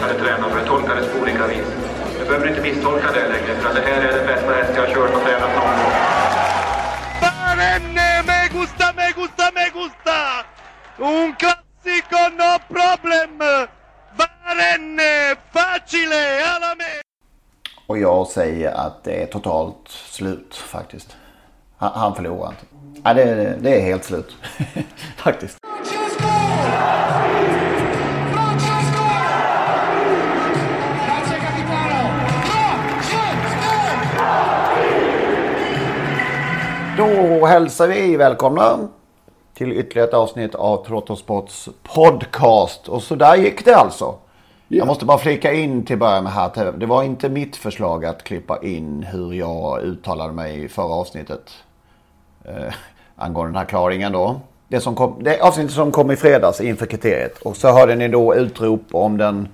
hade tränat för det tolkades på olika vis. Jag behöver inte misstolka det längre för det här är den bästa häst jag har kört och tränat någon gång. Me gusta, me gusta, me gusta! Un classico, no problem! Barenne, facile, alla me! Och jag säger att det är totalt slut faktiskt. Han, han förlorar inte. Ja, det, det är helt slut. faktiskt. Då hälsar vi välkomna till ytterligare ett avsnitt av Trottosports podcast. Och så där gick det alltså. Jag måste bara flika in till början med här. Det var inte mitt förslag att klippa in hur jag uttalade mig i förra avsnittet. Eh, angående den här klaringen då. Det, som kom, det avsnittet som kom i fredags inför kriteriet. Och så hörde ni då utrop om den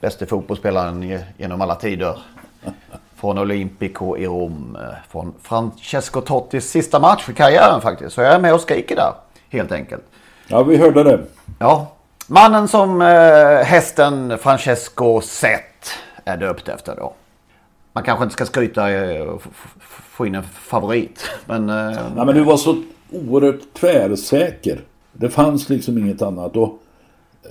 bästa fotbollsspelaren ge- genom alla tider. Från Olympico i Rom. eh, Från Francesco Tottis sista match i karriären faktiskt. Så jag är med och skriker där. Helt enkelt. Ja, vi hörde det. Ja. Mannen som eh, hästen Francesco Zet är döpt efter då. Man kanske inte ska skryta eh, och f- få in en favorit. Men, eh, Nej, men du var så oerhört tvärsäker. Det fanns liksom inget annat. Och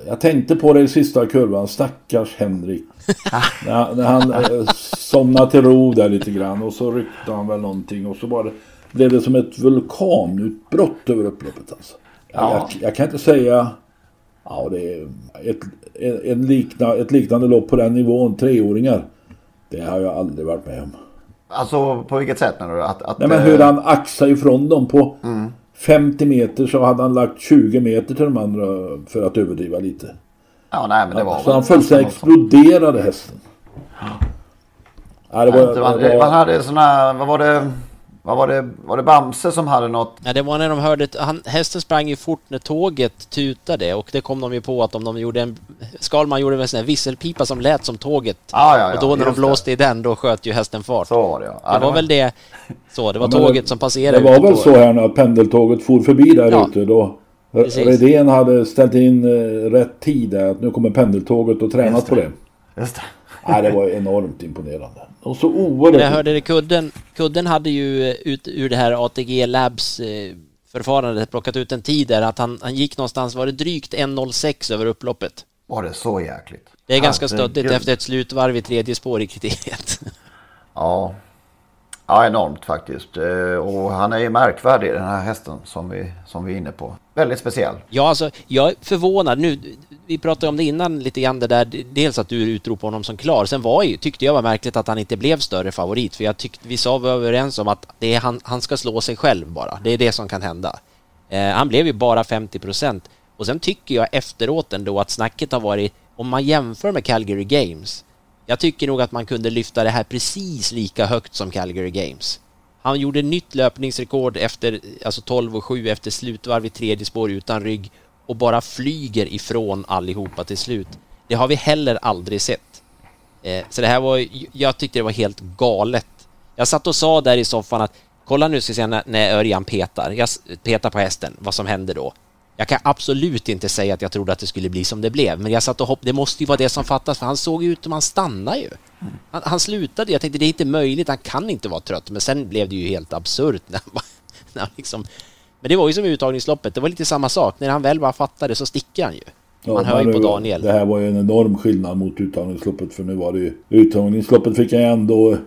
jag tänkte på det i sista kurvan. Stackars Henrik. när, när han eh, somnade till ro där lite grann. Och så ryckte han väl någonting. Och så var det, blev det som ett vulkanutbrott över upploppet. Alltså. Ja. Jag, jag kan inte säga... Ja, det är ett, en, likna, ett liknande lopp på den nivån. Treåringar. Det har jag aldrig varit med om. alltså på vilket sätt menar du? Att, att, Nej men eh, hur han axade ifrån dem på 50 meter så hade han lagt 20 meter till de andra för att överdriva lite. Ja, nej men det var... Så han fullständigt exploderade hästen. Ja, det var, Inte, man, det man var, hade såna, vad var det? Vad var det? Var det Bamse som hade något? Ja, det var när de hörde... Han, hästen sprang ju fort när tåget tutade och det kom de ju på att om de gjorde en... Skalman gjorde en sån här visselpipa som lät som tåget. Ja, ja, ja, och då när de just det. blåste i den, då sköt ju hästen fart. Så var det ja. ja det var väl det... Så, det var tåget det- som passerade. det var väl så här nu att pendeltåget for förbi där Ja. ute då. Precis. Redén hade ställt in eh, rätt tid där. Att nu kommer pendeltåget och tränat på det. Just det. Nej, det var enormt imponerande. Och så När jag oerhört... hörde det, kudden, kudden hade ju ut ur det här ATG Labs eh, förfarandet plockat ut en tid där att han, han gick någonstans, var det drygt 1.06 över upploppet. Var det så jäkligt? Det är ganska stöddigt efter ett slutvarv i tredje spår i kriteriet. Ja. Ja, enormt faktiskt. Eh, Och han är ju märkvärdig den här hästen som vi, som vi är inne på. Väldigt speciell. Ja, alltså, jag är förvånad nu. Vi pratade om det innan lite grann det där, dels att du utropade honom som klar. Sen var ju, tyckte jag var märkligt att han inte blev större favorit, för jag tyckte, vi sa vi var överens om att det är han, han ska slå sig själv bara. Det är det som kan hända. Eh, han blev ju bara 50 procent. Och sen tycker jag efteråt ändå att snacket har varit, om man jämför med Calgary Games, jag tycker nog att man kunde lyfta det här precis lika högt som Calgary Games. Han gjorde nytt löpningsrekord efter, alltså 12 och 7 efter slutvarv i tredje spår utan rygg och bara flyger ifrån allihopa till slut. Det har vi heller aldrig sett. Eh, så det här var, jag tyckte det var helt galet. Jag satt och sa där i soffan att kolla nu ska vi se när, när Örjan petar, jag petar på hästen, vad som händer då. Jag kan absolut inte säga att jag trodde att det skulle bli som det blev, men jag satt och hoppade, det måste ju vara det som fattas, för han såg ju ut som han stannade ju. Han, han slutade, jag tänkte det är inte möjligt, han kan inte vara trött, men sen blev det ju helt absurt när han, när han liksom... Men det var ju som i uttagningsloppet, det var lite samma sak, när han väl bara fattade så sticker han ju. Ja, Man hör ju på Daniel. Det här var ju en enorm skillnad mot uttagningsloppet för nu var det ju uttagningsloppet fick han ju ändå eh,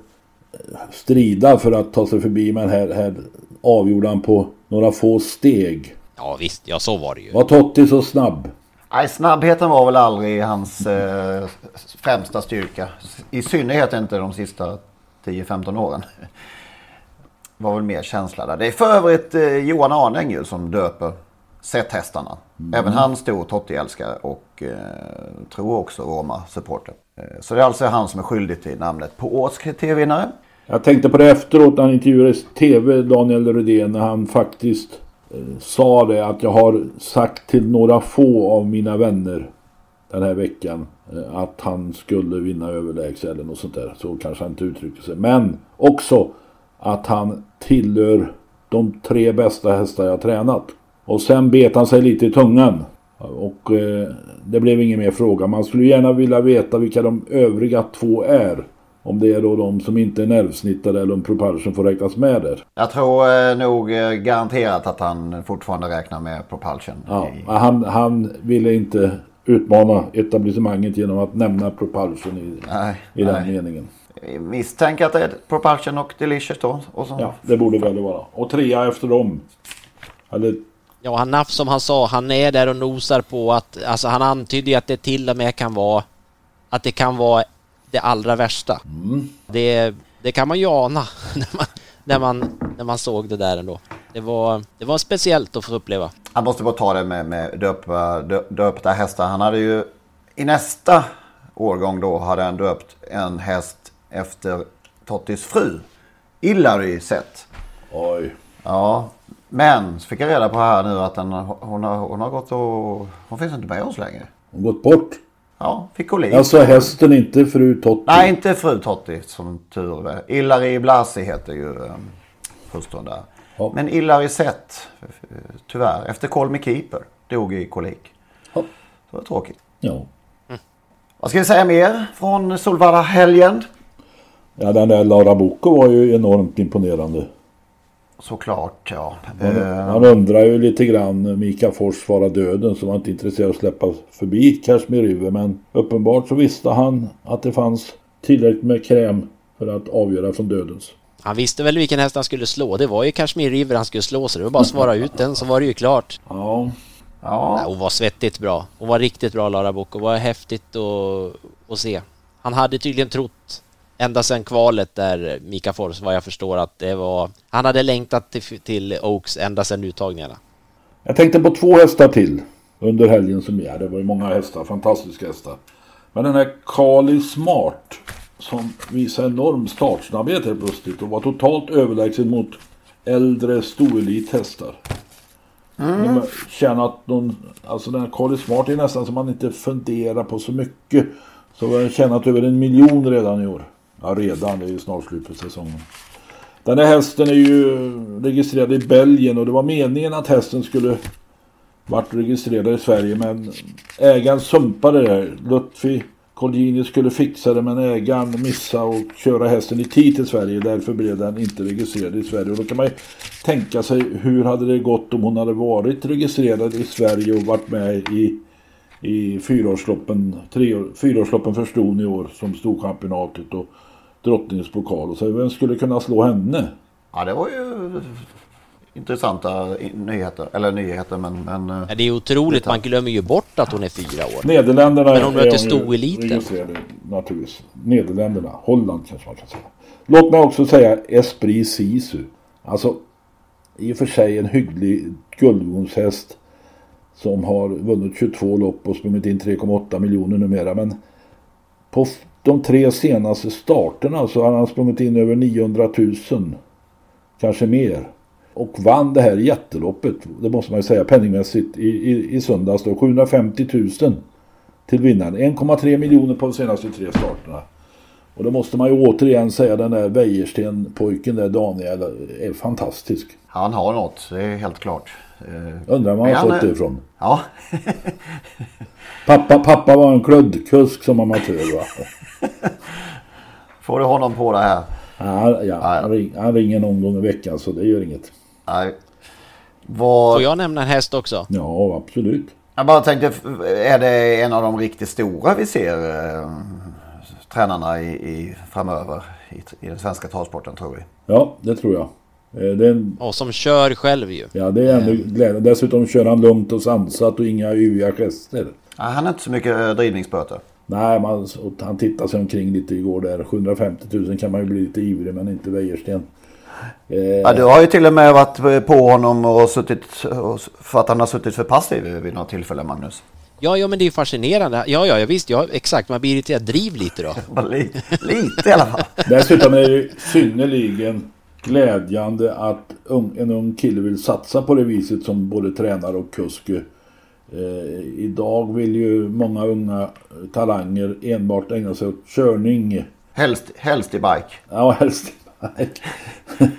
strida för att ta sig förbi men här, här avgjorde han på några få steg. Ja visst, ja så var det ju. Var Totti så snabb? Nej, snabbheten var väl aldrig hans eh, främsta styrka. I synnerhet inte de sista 10-15 åren. Var väl mer känsla där. Det är för övrigt eh, Johan Arning ju som döper Sett-hästarna. Även han stor Totti-älskare och eh, tror också Roma-supporter. Eh, så det är alltså han som är skyldig till namnet på årets TV-vinnare. Jag tänkte på det efteråt när han intervjuades i TV, Daniel Rydén, när han faktiskt eh, sa det att jag har sagt till några få av mina vänner den här veckan eh, att han skulle vinna överlägset eller något sånt där. Så kanske han inte uttryckte sig. Men också att han tillhör de tre bästa hästar jag tränat. Och sen bet han sig lite i tungan. Och eh, det blev ingen mer fråga. Man skulle gärna vilja veta vilka de övriga två är. Om det är då de som inte är nervsnittade eller om Propulsion får räknas med där. Jag tror eh, nog eh, garanterat att han fortfarande räknar med Propulsion. Ja, han, han ville inte utmana etablissemanget genom att nämna Propulsion i, Nej, i den nej. meningen. Misstänker att det är Propulsion och Delicious då. Och så. Ja, det borde väl vara. Och trea efter dem. Eller, Ja, han Naff som han sa, han är där och nosar på att, alltså han antydde ju att det till och med kan vara, att det kan vara det allra värsta. Det, det kan man ju ana när man, när man, när man såg det där ändå. Det var, det var speciellt att få uppleva. Han måste bara ta det med, med döpa, dö, döpta hästar. Han hade ju i nästa årgång då hade han döpt en häst efter Tottis fru. Illary sett. oj. Ja, men så fick jag reda på här nu att den, hon, har, hon har gått och... Hon finns inte med oss längre. Hon gått bort. Ja, fick kolik. Alltså hästen inte fru Totti. Nej, inte fru Totti som tur är. Illary Blasi heter ju um, hustrun där. Men Illary sett, tyvärr, efter Call Me Keeper, dog i kolik. Ja. Det var tråkigt. Ja. Vad ska vi säga mer från Solvalla-helgen? Ja, den där Lara Bocco var ju enormt imponerande. Såklart, ja. Man, Eh, man undrar ju lite grann, Mika Fors vara döden så var inte intresserad av att släppa förbi Kashmir River. Men uppenbart så visste han att det fanns tillräckligt med kräm för att avgöra från dödens. Han visste väl vilken häst han skulle slå. Det var ju Kashmir River han skulle slå så det var bara att svara ut den så var det ju klart. Ja. Ja. Nej, hon var svettigt bra. Hon var riktigt bra Lara Book och var häftigt att, att se. Han hade tydligen trott ända sedan kvalet där Mika Fors vad jag förstår att det var... Han hade längtat till, till Oaks ända sedan uttagningarna. Jag tänkte på två hästar till under helgen som är. Det var ju många hästar, fantastiska hästar. Men den här Kali Smart som visar enorm startsnabbhet helt plötsligt och var totalt överlägsen mot äldre storelithästar. Mm. Känner att någon, alltså den här Kali Smart är nästan som man inte funderar på så mycket. Så vi har tjänat över en miljon redan i år. Ja redan, det är ju snart slut på säsongen. Den här hästen är ju registrerad i Belgien och det var meningen att hästen skulle varit registrerad i Sverige men ägaren sumpade det här. Lutfi Colgjini skulle fixa det men ägaren missade och köra hästen i tid till Sverige. Därför blev den inte registrerad i Sverige. Och då kan man ju tänka sig hur hade det gått om hon hade varit registrerad i Sverige och varit med i, i fyraårsloppen, tre, fyraårsloppen för Ston i år som Storchampionatet och Drottningens pokal. Och så vem skulle kunna slå henne? Ja, det var ju intressanta nyheter. Eller nyheter, men... men eh, Ja, det är otroligt, man glömmer ju bort att hon är fyra år. Nederländerna Men hon möter ju stoeliten. naturligtvis. Nederländerna, Holland kanske man kan säga. Låt mig också säga Esprit Sisu. Alltså i och för sig en hygglig guldvonshäst som har vunnit 22 lopp och sprungit in 3,8 miljoner numera. Men på de tre senaste starterna så har han sprungit in över 900 000. Kanske mer. Och vann det här jätteloppet, det måste man ju säga penningmässigt, i, i, i söndags då. 750 000 till vinnaren. 1,3 miljoner på de senaste tre starterna. Och då måste man ju återigen säga den där Wäjersten-pojken där Daniel är fantastisk. Han har något, det är helt klart. Eh, Undrar var han han fått det ifrån. Ja. Pappa, pappa var en kluddkusk som amatör va? Får du honom på det här? Ja, ja, han, ring, han ringer någon gång i veckan så det gör inget. Nej. Vad... Får jag nämna en häst också? Ja, absolut. Jag bara tänkte, är det en av de riktigt stora vi ser eh, tränarna i, i, framöver i, i den svenska travsporten tror vi? Ja, det tror jag. Eh, det är en, Och som kör själv ju. ja, det är ändå glädjande. Dessutom kör han lugnt och sansat och inga yviga gester. Ja, han har inte så mycket eh, drivningsböter. Nej, man, han tittade sig omkring lite igår där. 750 000 kan man ju bli lite ivrig men inte Wäjersten. Eh, Ja, du har ju till och med varit på honom och suttit och- för att han har suttit för passiv vid något tillfälle, Magnus. Ja, ja, men det är fascinerande. Ja, ja, visst, ja, exakt. Man blir irriterad. Driv lite då. Lite, lite i alla fall. Dessutom är det synnerligen glädjande att en ung kille vill satsa på det viset som både tränare och kusk. Eh, idag vill ju många unga talanger enbart ägna sig åt körning. Helst, helst i bike. Ja, helst i bike.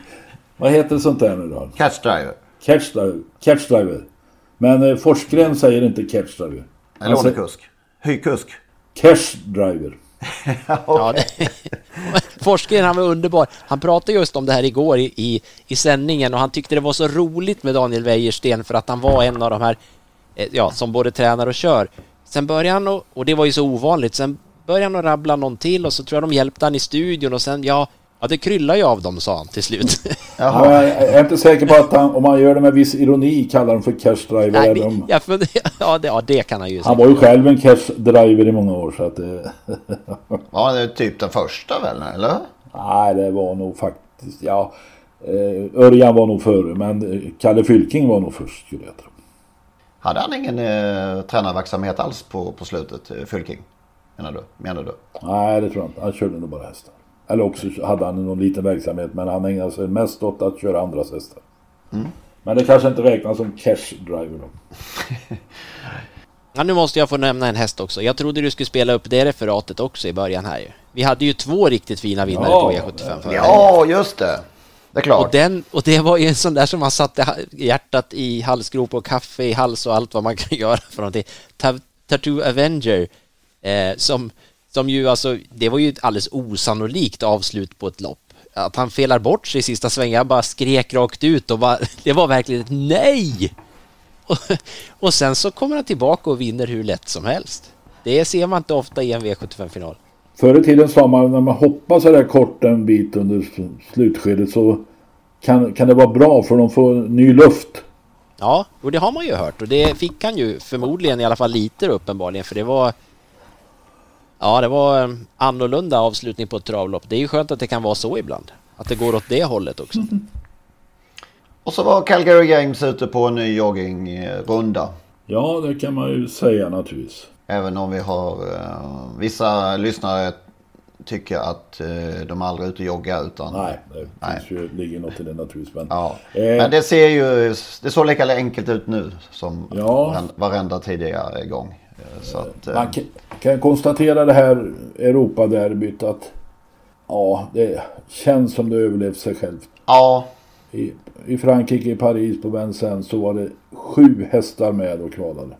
Vad heter sånt där nu då? Catch driver. Catch driver. Catch driver. Men eh, Forsgren säger inte catch driver. Han säger Lånekusk. Hyrkusk. Cash driver. Ja, det... Forskaren han var underbar. Han pratade just om det här igår i, i, i sändningen och han tyckte det var så roligt med Daniel Wäjersten för att han var en av de här ja, som både tränar och kör. Sen började han, och, och det var ju så ovanligt, sen började han att rabbla någon till och så tror jag de hjälpte han i studion och sen ja, ja det kryllar ju av dem sa han till slut. Ja, jag är inte säker på att han, om han gör det med viss ironi, kallar han för cash driver. Nej, eller om, jag funderar, ja, det, ja, det kan han ju han var ju själv en cash driver i många år så att det... Ja, det är typ den första väl, eller? Nej, det var nog faktiskt, ja. Eh, Örjan var nog före, men eh, Kalle Fylking var nog först skulle jag tro. Hade han ingen eh, tränarverksamhet alls på, på slutet, eh, Fylking? Menar du? Menar du? Nej, det tror jag inte. Han körde nog bara hästar. Eller också hade han någon liten verksamhet, men han ägnade sig mest åt att köra andras hästar. Mm. Men det kanske inte räknas som cash driver då. Ja, nu måste jag få nämna en häst också. Jag trodde du skulle spela upp det referatet också i början här ju. Vi hade ju två riktigt fina vinnare Ja, på E75 förra Ja, just det. Det är klart. Och, den, och det var ju en sån där som man satte hjärtat i halsgrop och kaffe i hals och allt vad man kan göra för någonting. Ta- Tattoo Avenger, eh, som, som ju alltså, det var ju ett alldeles osannolikt avslut på ett lopp. Att han felar bort sig i sista svängen, jag bara skrek rakt ut och bara, det var verkligen ett nej! Och, och sen så kommer han tillbaka och vinner hur lätt som helst. Det ser man inte ofta i en V75-final. Förr i tiden sa man när man hoppar så där kort en bit under slutskedet så kan, kan det vara bra för de får ny luft. Ja, och det har man ju hört och det fick han ju förmodligen i alla fall lite uppenbarligen för det var Ja, det var en annorlunda avslutning på ett travlopp. Det är ju skönt att det kan vara så ibland. Att det går åt det hållet också. Och så var Calgary Games ute på en ny joggingrunda. Ja, det kan man ju säga naturligtvis. Även om vi har eh, vissa lyssnare tycker att eh, de aldrig är ute och joggar utan... Nej, det finns ju, ligger något i det naturligtvis. Men, Ja. eh, Men det ser ju, det såg lika enkelt ut nu som Ja. varen- varenda tidigare gång. Eh, Så att, eh, Man kan, kan konstatera det här Europaderbyt att ja, det känns som det överlevt sig självt. ja, I, I Frankrike, i Paris, på Vincennes så var det sju hästar med och kvalade.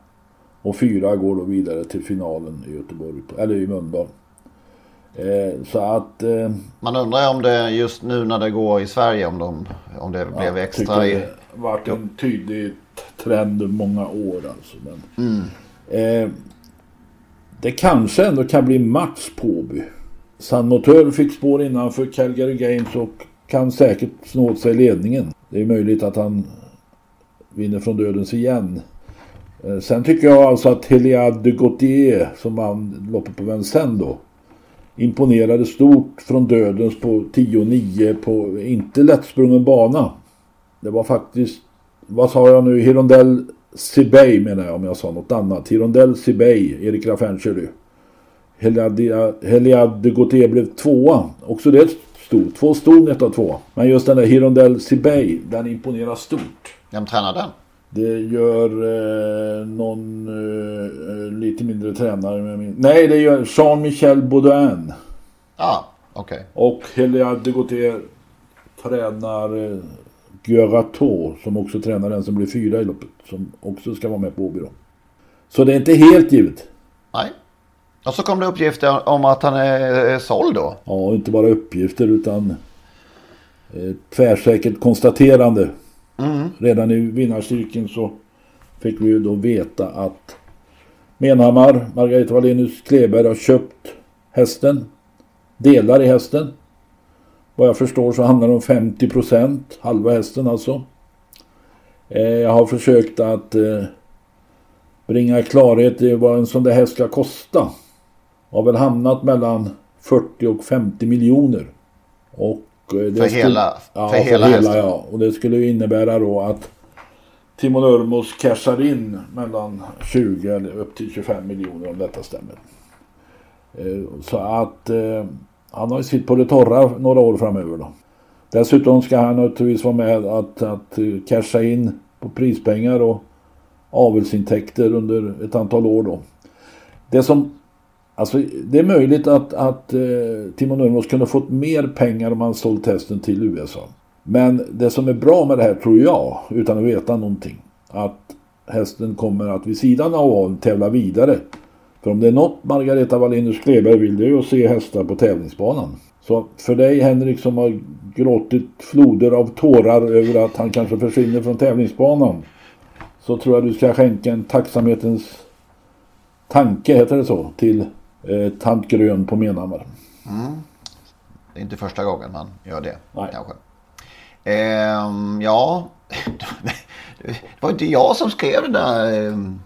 Och fyra går då vidare till finalen i Göteborg, eller i Mölndal. Eh, så att... Eh, man undrar om det just nu när det går i Sverige om, de, om det blev jag extra... det varit en tydlig trend i många år alltså. Men, Mm. eh, det kanske ändå kan bli match på Åby. San Motör fick spår innanför Calgary Games och kan säkert snå åt sig ledningen. Det är möjligt att han vinner från dödens igen. Eh, sen tycker jag alltså att Heliade de Gautier som vann loppet på Vincennes då imponerade stort från dödens på 10-9 på inte lättsprungen bana. Det var faktiskt, vad sa jag nu, Hirondell Sibey menar jag om jag sa något annat. Hirondell Sibey, Erik Raffin körde. Heliade de Gautier blev tvåa. Också det stort. Två ston ett av två. Men just den där Hirondell Sibey, den imponerar stort. Vem tränar den? Det gör eh, någon eh, eh, lite mindre tränare. Med min... Nej, det gör Jean-Michel Baudouin. Ja, okej. Och Heliade de Gautier tränar eh, Guerato som också tränar den som blir fyra i loppet. Som också ska vara med på Åby då. Så det är inte helt givet. Nej. Och så kom det uppgifter om att han är är såld då. Ja, inte bara uppgifter utan eh, tvärsäkert konstaterande. Mm. Redan i vinnarcirkeln så fick vi ju då veta att Menhammar, Margareta Wallenius Kleberg har köpt hästen. Delar i hästen. Vad jag förstår så handlar det om 50 procent, halva hästen alltså. Eh, jag har försökt att eh, bringa klarhet i vad en sån där häst ska kosta. Har väl hamnat mellan 40 och 50 miljoner. Och för skulle- hela- ja, för för hela hela, ja. Och det skulle ju innebära då att Timo Nurmos cashar in mellan 20 eller upp till 25 miljoner om detta stämmer. Eh, Så att eh, han har ju sitt på det torra några år framöver då. Dessutom ska han naturligtvis vara med att, att eh, casha in på prispengar och avelsintäkter under ett antal år då. Det som Alltså det är möjligt att, att eh, Timo Nurmos kunde fått mer pengar om han sålt hästen till USA. Men det som är bra med det här tror jag, utan att veta någonting, att hästen kommer att vid sidan av aveln tävla vidare. För om det är något Margareta Wallenius Kleberg vill det är ju att se hästar på tävlingsbanan. Så för dig Henrik som har gråtit floder av tårar över att han kanske försvinner från tävlingsbanan. Så tror jag du ska skänka en tacksamhetens tanke, heter det så, till eh, tant Grön på Menhammar. Mm. Det är inte första gången man gör det. Nej. Kanske. Ehm, ja, det var inte jag som skrev det där, ehm,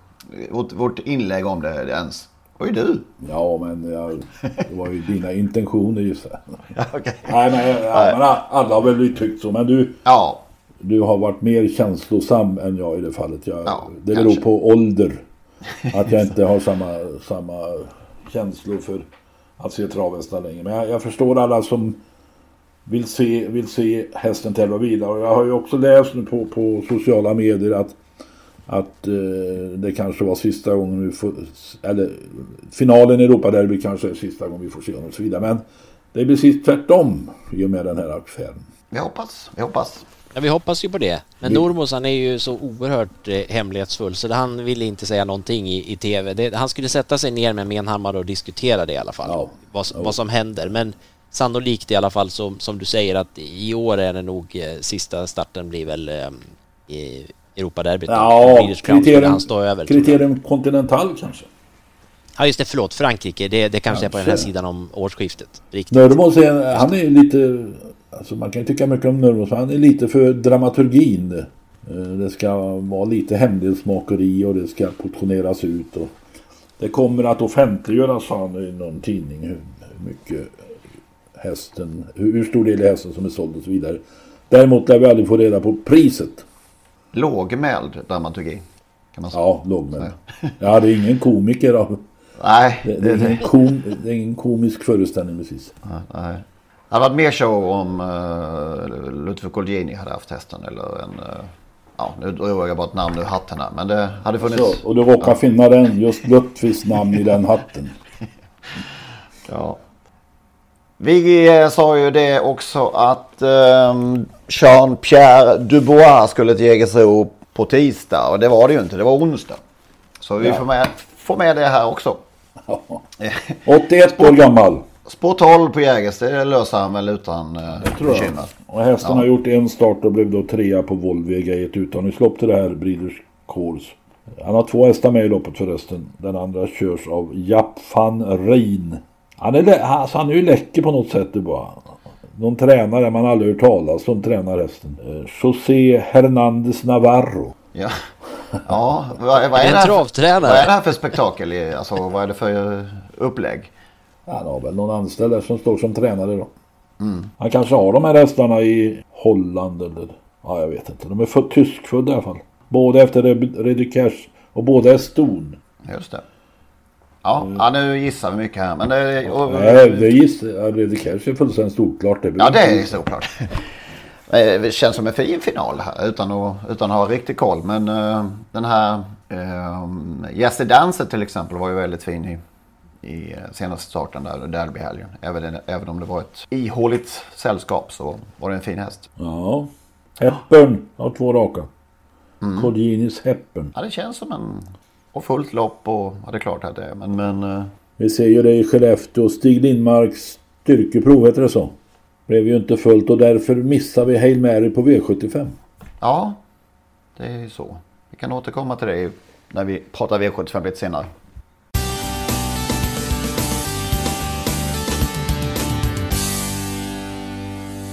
vårt, vårt inlägg om det ens. Det var ju du. Ja, men jag, det var ju dina intentioner gissar. Ja, okej. Nej, men, men alla har väl tyckt så. Men du, Ja, du har varit mer känslosam än jag i det fallet. Jag, Ja, det beror kanske. på ålder. Att jag inte har samma, samma känslor för att se travhästar längre. Men jag, jag förstår alla som vill se, vill se hästen tävla vidare. Och jag har ju också läst nu på, på sociala medier att, att eh, det kanske var sista gången vi får, eller finalen i Europaderby kanske är sista gången vi får se honom och så vidare. Men det är precis tvärtom i och med den här affären. vi hoppas. Vi hoppas. Ja, vi hoppas ju på det. Men Vi- Normos han är ju så oerhört eh, hemlighetsfull så han ville inte säga någonting i, i TV. Det, han skulle sätta sig ner med Menhammar och diskutera det i alla fall. Ja. Vad, vad som händer. Men sannolikt i alla fall som, som du säger att i år är det nog eh, sista starten blir väl eh, i Europaderbyt. Ja, kriterium, han stå över. kriterium Continental kanske. Ja just det, förlåt. Frankrike. Det, det kanske är på den här sidan om årsskiftet. Riktigt. Nurmos är, han är lite, alltså man kan tycka mycket om Nurmos, men han är lite för dramaturgin. Eh, Det ska vara lite hemlighetsmakeri och det ska portioneras ut. Och det kommer att offentliggöras, han i någon tidning, hur mycket hästen, hur, stor del är hästen som är såld och så vidare. Däremot lär vi aldrig få reda på priset. Lågmäld dramaturgi. Kan man säga. Ja, lågmäld. Ja, det är ingen komiker av... Nej, Det, det, är ingen kom, det är ingen komisk föreställning precis. Nej. Det hade varit mer show om uh, Ludvig Colgjini hade haft hästen eller en... Uh, ja, nu drog jag bara ett namn ur hatten här. Men det hade funnits... Så, och du råkar finna den, just Lutfis namn i den hatten. Ja. Vi eh, sa ju det också att um, Jean-Pierre Dubois skulle till Jägersro på tisdag. Och det var det ju inte, det var onsdag. Så vi Ja. får, med, får med det här också. 81 år gammal. Spår 12 på Jägers, det löser han väl utan jag. bekymmer. Och hästen Ja. har gjort en start och blev då trea på Volvega i ett uttagningslopp till det här Breeders Course. Han har två hästar med i loppet förresten. Den andra körs av Japp van Rijn. Han är, lä- alltså han är ju läcker på något sätt det bara. Någon tränare man aldrig hört talas om tränar hästen. Eh, José Hernández Navarro. Ja, ja vad, vad, är En det här, travtränare. vad är det här för spektakel? Alltså vad är det för eh, upplägg? Han har väl någon anställd där som står som tränare då. Han kanske har de här hästarna i Holland eller... Ja, jag vet inte. De är för tyskfödda i alla fall. Båda efter Reddy Cash och båda är ston. Just det. Ja, ja, nu gissar vi mycket här. Men det, och, Nej, det gissar. Reddy Cash är fullständigt storklart. Det ja, det är såklart. Eh, Det känns som en fin final här utan att, utan att ha riktig koll. Men eh, den här uh, Jesse Dancer till exempel var ju väldigt fin i, i eh, senaste starten där, derbyhelgen. Även, även om det var ett ihåligt sällskap så var det en fin häst. Ja. Hepburn har två raka. Colginis Hepburn. Ja, det känns som en... Och fullt lopp och ja, det är klart att det är. Men, men eh, Vi ser ju det i Skellefteå. Stig Lindmarks styrkeprov, heter det så? Blev ju inte fullt och därför missar vi Hail Mary på V75. ja, det är ju så. Vi kan återkomma till det när vi pratar V75 lite senare.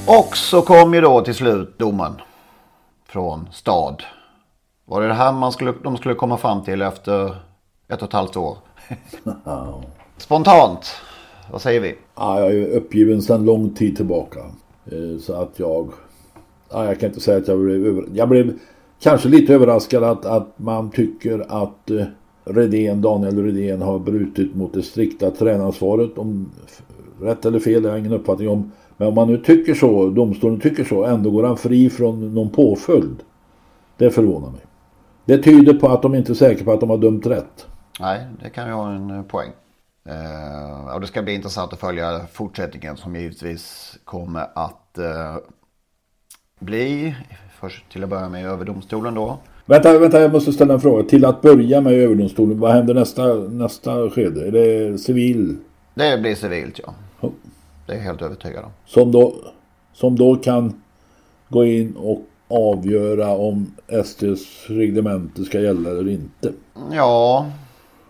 Och så kom ju då till slut domen från stad. Var det det här man skulle, de skulle komma fram till efter ett och ett halvt år? Spontant, vad säger vi? Ja, jag är uppgiven sedan lång tid tillbaka. Eh, Så att jag... Ja, jag kan inte säga att jag blev över... Jag blev kanske lite överraskad att, att man tycker att eh, Redén, Daniel Redén har brutit mot det strikta tränaransvaret. Om rätt eller fel, det har jag ingen uppfattning om. Men om man nu tycker så, domstolen tycker så, ändå går han fri från någon påföljd. Det förvånar mig. Det tyder på att de inte är säkra på att de har dömt rätt. Nej, det kan ju ha en eh, poäng. Eh, och det ska bli intressant att följa fortsättningen som givetvis kommer att eh, bli, först till att börja med överdomstolen då. Vänta, vänta, jag måste ställa en fråga. Till att börja med överdomstolen, vad händer nästa, nästa skede? Är det civil? Det blir civilt ja. Det är jag helt övertygad om. Som då, som då kan gå in och avgöra om SDs reglemente ska gälla eller inte. Ja,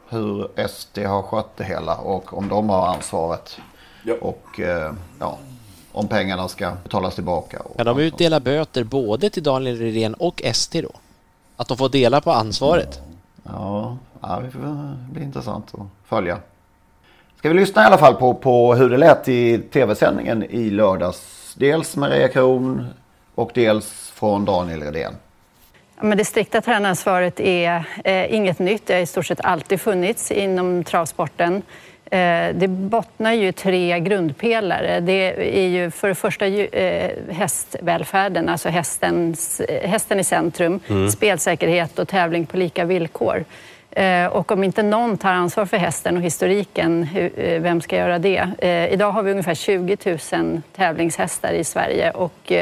hur SD har skött det hela och om de har ansvaret. Och eh, ja, om pengarna ska betalas tillbaka. Och Kan de utdela böter både till Daniel Redén och ST då? Att de får dela på ansvaret? Ja, ja det får bli intressant att följa. Ska vi lyssna i alla fall på, på hur det lät i tv-sändningen i lördags. Dels Maria Kron och dels från Daniel Redén. Men det strikta tränaransvaret är eh, inget nytt. Det har i stort sett alltid funnits inom travsporten. Eh, det bottnar ju tre grundpelare. Det är ju för det första ju, eh, hästvälfärden, alltså hästens, eh, hästen i centrum, Mm. spelsäkerhet och tävling på lika villkor. Eh, Och om inte någon tar ansvar för hästen och historiken, eh, vem ska göra det? Eh, Idag har vi ungefär 20 000 tävlingshästar i Sverige och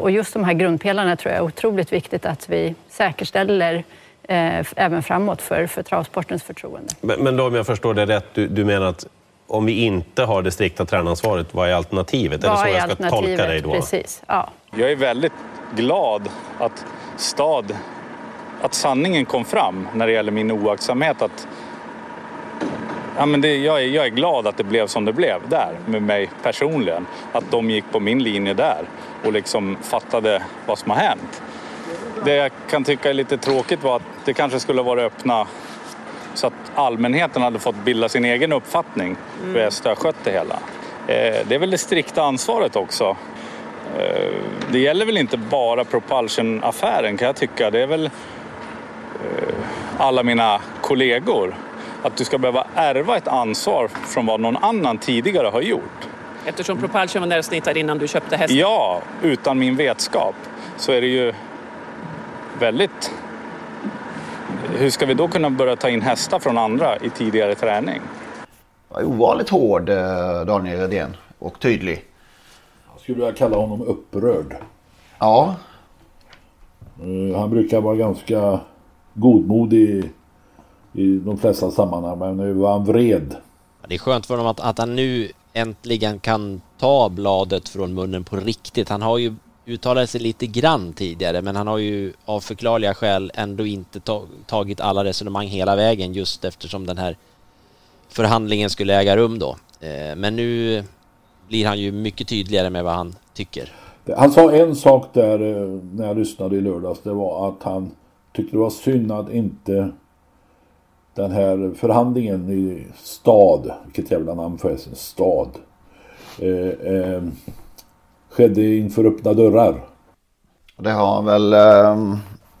Och just de här grundpelarna tror jag är otroligt viktigt att vi säkerställer även framåt för, för travsportens förtroende. Men, men då om jag förstår det rätt, du, du menar att om vi inte har det strikta tränaransvaret, vad är alternativet? är det Vad så är jag ska tolka dig då? Precis, ja. Jag är väldigt glad att stad, att sanningen kom fram när det gäller min oaktsamhet. Att, ja, men det, jag, är, jag är glad att det blev som det blev där med mig personligen. Att de gick på min linje där och liksom fattade vad som har hänt. Det jag kan tycka är lite tråkigt var att det kanske skulle vara öppna så att allmänheten hade fått bilda sin egen uppfattning hur SD har skött det hela. Eh, Det är väl det strikta ansvaret också. Eh, Det gäller väl inte bara Propulsion-affären kan jag tycka. Det är väl alla mina kollegor. Att du ska behöva ärva ett ansvar från vad någon annan tidigare har gjort. Eftersom Propulsion var närsnittad innan du köpte hästen? Ja, utan min vetskap så är det ju väldigt... Hur ska vi då kunna börja ta in hästar från andra i tidigare träning? Ovanligt hård eh, Daniel Redén och tydlig. Jag skulle vilja kalla honom upprörd. Ja. Eh, Han brukar vara ganska godmodig i de flesta sammanhang. Men nu var han vred. Det är skönt för honom att, att han nu äntligen kan ta bladet från munnen på riktigt. Han har ju uttalat sig lite grann tidigare men han har ju av förklarliga skäl ändå inte ta, tagit alla resonemang hela vägen just eftersom den här förhandlingen skulle äga rum då. Eh, Men nu blir han ju mycket tydligare med vad han tycker. Han sa en sak där eh, när jag lyssnade i lördags. Det var att han tyckte det var synd att inte den här förhandlingen i stad, vilket jävla namn förresten, stad, eh, eh, skedde inför öppna dörrar. Det har han väl... Eh,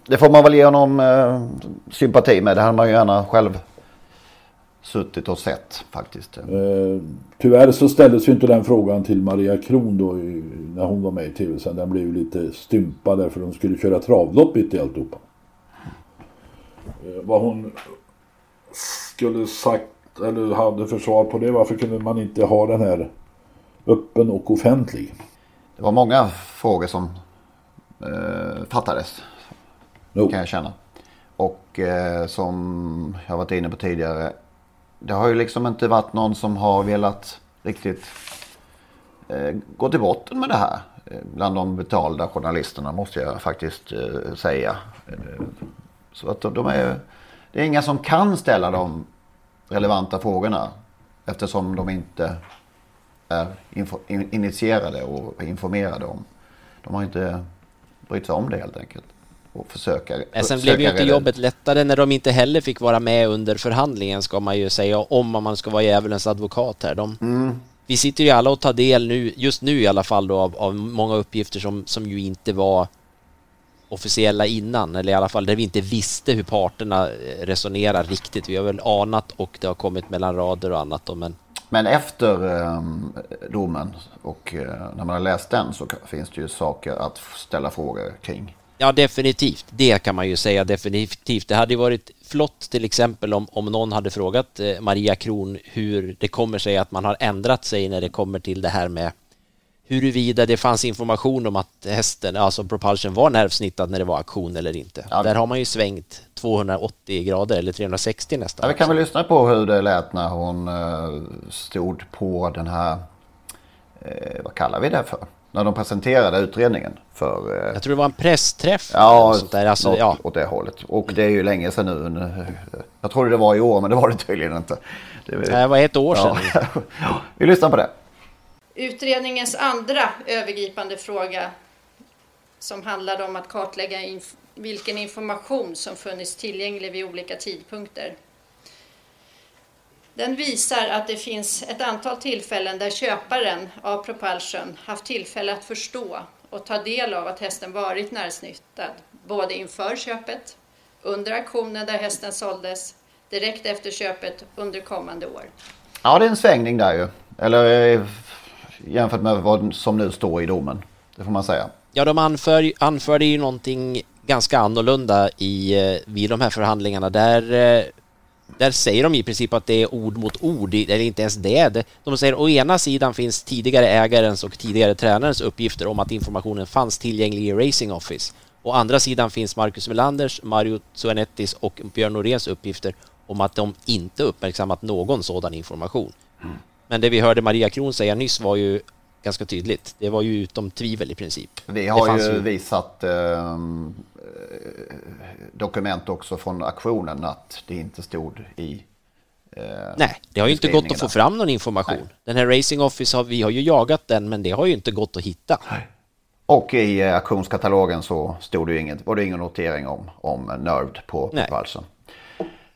det får man väl ge honom eh, sympati med. Det hade man ju gärna själv suttit och sett faktiskt. Eh, tyvärr så ställdes ju inte den frågan till Maria Kron då i, när hon var med i tv sen. Den blev ju lite stympad därför de skulle köra travlopp mitt i alltihopa. Eh, vad hon skulle sagt eller hade för svar på det. Varför kunde man inte ha den här öppen och offentlig? Det var många frågor som eh, fattades. Kan jag känna. Och eh, som jag varit inne på tidigare. Det har ju liksom inte varit någon som har velat riktigt eh, gå till botten med det här. Eh, Bland de betalda journalisterna måste jag faktiskt eh, säga. Så att de är, det är inga som kan ställa de relevanta frågorna. Eftersom de inte är initierade och informerade om. De har inte brytt sig om det helt enkelt. Och försöka Men sen blev ju inte jobbet lättare när de inte heller fick vara med under förhandlingen ska man ju säga om man ska vara djävulens advokat här. De, mm. Vi sitter ju alla och tar del nu, just nu i alla fall då, av, av många uppgifter som, som ju inte var officiella innan, eller i alla fall där vi inte visste hur parterna eh, resonerar riktigt. Vi har väl anat och det har kommit mellan rader och annat då, men Men efter eh, domen och eh, när man har läst den så finns det ju saker att ställa frågor kring. Ja, definitivt. Det kan man ju säga definitivt. Det hade ju varit flott till exempel om, om någon hade frågat eh, Maria Kron hur det kommer sig att man har ändrat sig när det kommer till det här med huruvida det fanns information om att hästen, alltså propulsion, var nervsnittad när det var aktion eller inte. Ja. Där har man ju svängt 280 grader eller 360 nästan. Ja, vi kan väl lyssna på hur det lät när hon eh, stod på den här, eh, vad kallar vi det för? När de presenterade utredningen för... Eh, Jag tror det var en pressträff. Ja, sånt där. Alltså, något ja. åt det hållet. Och det är ju länge sedan nu. Jag trodde det var i år, men det var det tydligen inte. Det, Det var ett år sedan. Ja. Vi lyssnar på det. Utredningens andra övergripande fråga som handlade om att kartlägga inf- vilken information som funnits tillgänglig vid olika tidpunkter. Den visar att det finns ett antal tillfällen där köparen av Propulsion haft tillfälle att förstå och ta del av att hästen varit närsnittad, både inför köpet, under auktionen där hästen såldes, direkt efter köpet under kommande år. Ja, det är en svängning där ju. Eller eh, jämfört med vad som nu står i domen. Det får man säga. Ja, de anför, anförde ju någonting ganska annorlunda i, eh, vid de här förhandlingarna. Där, eh, där säger de i princip att det är ord mot ord, eller inte ens det. De säger å ena sidan finns tidigare ägarens och tidigare tränarens uppgifter om att informationen fanns tillgänglig i Racing Office. Å andra sidan finns Marcus Melanders, Mario Zuanettis och Björn Noréns uppgifter om att de inte uppmärksammat någon sådan information. Men det vi hörde Maria Kron säga nyss var ju ganska tydligt. Det var ju utom tvivel i princip. Vi har fanns ju, visat eh, dokument också från aktionen att det inte stod i eh, Nej, det har ju inte gått att få fram någon information. Den här Racing Office, har, vi har ju jagat den, men det har ju inte gått att hitta. Och i eh, auktionskatalogen så stod det ju inget, var det ingen notering om, om Nörd på Nej. valsen.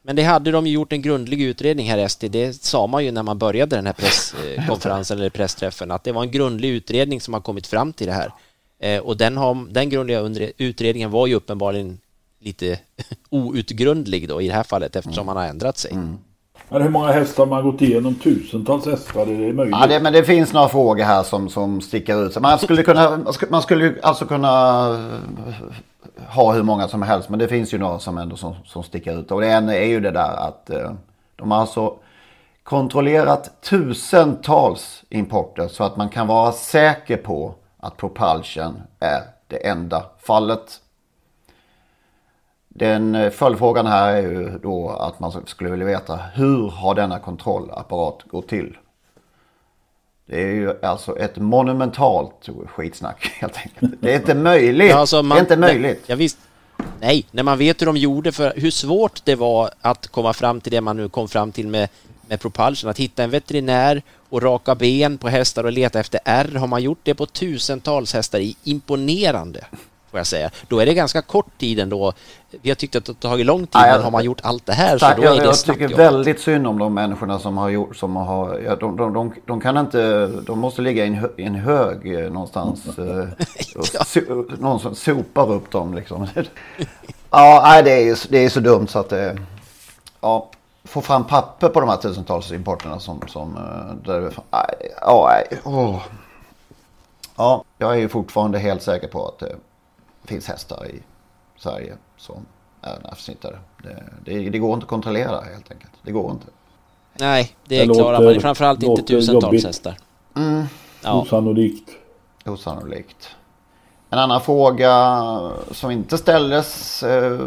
Men det hade de ju gjort en grundlig utredning här ST. Det sa man ju när man började den här presskonferensen eller pressträffen att det var en grundlig utredning som har kommit fram till det här. Eh, och den, har, den grundliga utredningen var ju uppenbarligen lite outgrundlig då i det här fallet eftersom man har ändrat sig. Men hur många hästar har man gått igenom? Tusentals hästar? Är det möjligt? Ja, det, men det finns några frågor här som, som sticker ut. Man skulle, kunna, man skulle- alltså kunna eh, ha hur många som helst. Men det finns ju några som ändå som, som sticker ut. Och det ena är ju det där att eh, de har alltså kontrollerat tusentals importer. Så att man kan vara säker på att propulsion är det enda fallet. Den eh, följdfrågan här är ju då att man skulle vilja veta hur har denna kontrollapparat gått till? Det är ju alltså ett monumentalt skitsnack helt enkelt. Det är inte möjligt. Ja, alltså man- det är inte möjligt. Ja, visst. Nej, när man vet hur de gjorde, för hur svårt det var att komma fram till det man nu kom fram till med, med propulsion, att hitta en veterinär och raka ben på hästar och leta efter R. Har man gjort det på tusentals hästar, i imponerande, får jag säga. Då är det ganska kort tid ändå. Vi har tyckt att det har tagit lång tid, Ja, jag- men har man gjort allt det här så Tack, då jag, är det jag tycker jobb. väldigt synd om de människorna som har gjort, som har, ja, de, de, de, de kan inte, de måste ligga i en, hö, i en hög eh, någonstans. eh, och so, någon som sopar upp dem liksom. Ja, nej, det är ju det är så dumt så att det, ja, få fram papper på de här tusentals importerna som, som eh, där, ja, nej, åh. Ja, jag är ju fortfarande helt säker på att finns hästar i Sverige som är nervsnittade. Det, det, det går inte att kontrollera helt enkelt. Det går inte. Nej, det, Det klarar låter- man framförallt inte tusentals jobbigt. hästar. Mm. Ja. Osannolikt. Osannolikt. En annan fråga som inte ställdes eh,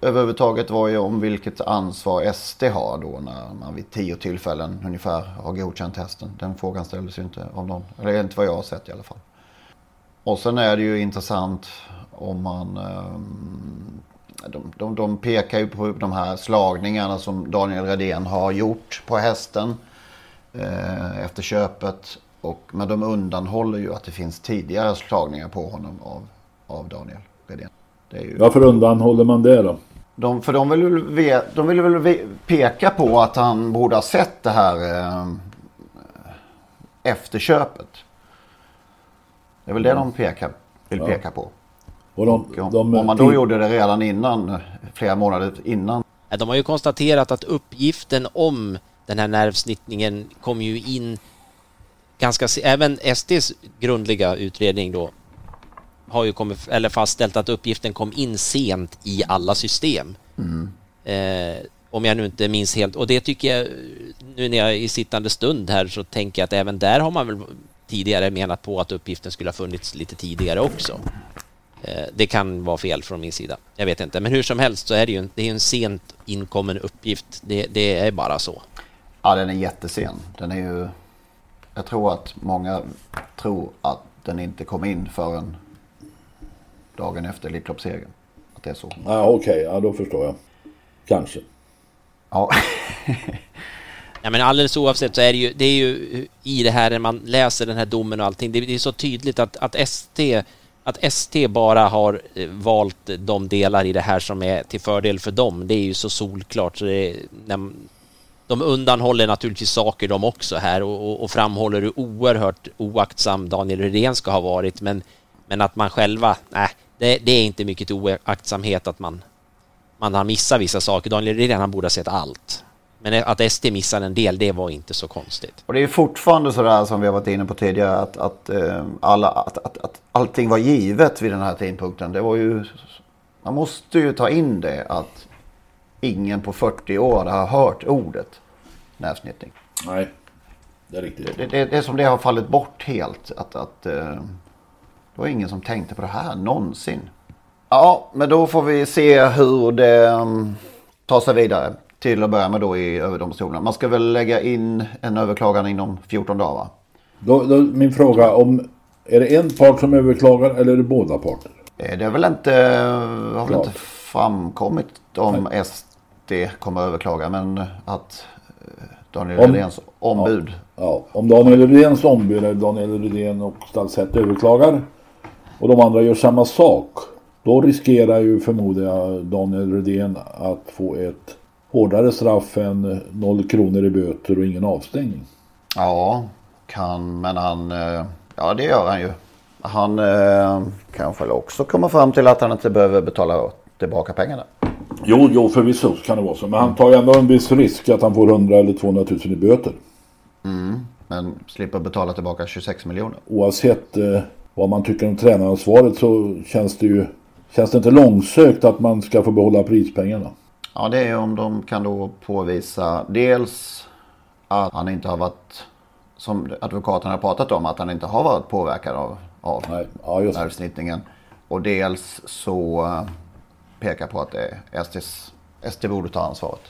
överhuvudtaget var ju om vilket ansvar SD har då när man vid tio tillfällen ungefär har godkänt hästen. Den frågan ställdes ju inte av någon. Eller inte vad jag har sett i alla fall. Och sen är det ju intressant om man ehm, de, de, de pekar ju på de här slagningarna som Daniel Redén har gjort på hästen eh, efter köpet. Och, men de undanhåller ju att det finns tidigare slagningar på honom av, av Daniel Redén. Ju... Varför undanhåller man det då? De, för de vill, ve- de vill väl peka på att han borde ha sett det här eh, efter köpet. Det är väl det de pekar, vill Ja. peka på. Och de, Och de, om man då gjorde det redan innan, flera månader innan. De har ju konstaterat att uppgiften om den här nervsnittningen kom ju in ganska... Även SDs grundliga utredning då har ju kommit, eller fastställt att uppgiften kom in sent i alla system. Mm. Eh, om jag nu inte minns helt. Och det tycker jag, nu när jag är i sittande stund här så tänker jag att även där har man väl tidigare menat på att uppgiften skulle ha funnits lite tidigare också. Eh, det kan vara fel från min sida. Jag vet inte. Men hur som helst så är det ju en, det är en sent inkommen uppgift. Det, det är bara så. Ja, den är jättesen. Den är ju... Jag tror att många tror att den inte kom in förrän dagen efter Elitloppssegern. Att det är så. Ja, Okej, ja, då förstår jag. Kanske. Ja. Ja, men alldeles oavsett så är det ju, det är ju i det här när man läser den här domen och allting, det, det är så tydligt att, att ST att ST bara har eh, valt de delar i det här som är till fördel för dem, det är ju så solklart. Så det, när, de undanhåller naturligtvis saker de också här och, och, och framhåller hur oerhört oaktsam Daniel Rydén ska ha varit, men, men att man själva, nej, det, det är inte mycket oaktsamhet att man, man har missat vissa saker. Daniel Rydén, han borde ha sett allt. Men att SD missade en del, det var inte så konstigt. Och det är fortfarande sådär som vi har varit inne på tidigare att, att, eh, alla, att, att, att allting var givet vid den här tidpunkten. Det var ju, man måste ju ta in det att ingen på 40 år har hört ordet nervsnittning. Nej, det är riktigt. Det, det, det är som det har fallit bort helt. Att, att, eh, det var ingen som tänkte på det här någonsin. Ja, men då får vi se hur det um, tar sig vidare. Till att börja med då i överdomstolen. Man ska väl lägga in en överklagan inom 14 dagar va? Då, då, min fråga om... Är det en part som överklagar eller är det båda parter? Eh, Det är väl inte, har väl inte framkommit om SD kommer överklaga. Men att eh, Daniel Om- Redéns ombud. Ja, om Daniel Redéns ombud eller Daniel Redén och Stalseth överklagar och de andra gör samma sak. Då riskerar ju förmodar jag Daniel Redén att få ett hårdare straff än 0 kronor i böter och ingen avstängning. Ja, kan, men han, eh, ja det gör han ju. Han eh, kanske också kommer fram till att han inte behöver betala tillbaka pengarna. Jo, jo förvisso kan det vara så. Men han tar ju ändå en viss risk att han får 100 eller 200 000 i böter. Mm, men slipper betala tillbaka 26 miljoner. Oavsett eh, vad man tycker om tränaransvaret så känns det ju Känns det inte långsökt att man ska få behålla prispengarna? Ja, det är om de kan då påvisa dels att han inte har varit, som advokaten har pratat om, att han inte har varit påverkad av, av ja, nervsnittningen. Och dels så eh, pekar på att det är SDs, SD borde ta ansvaret.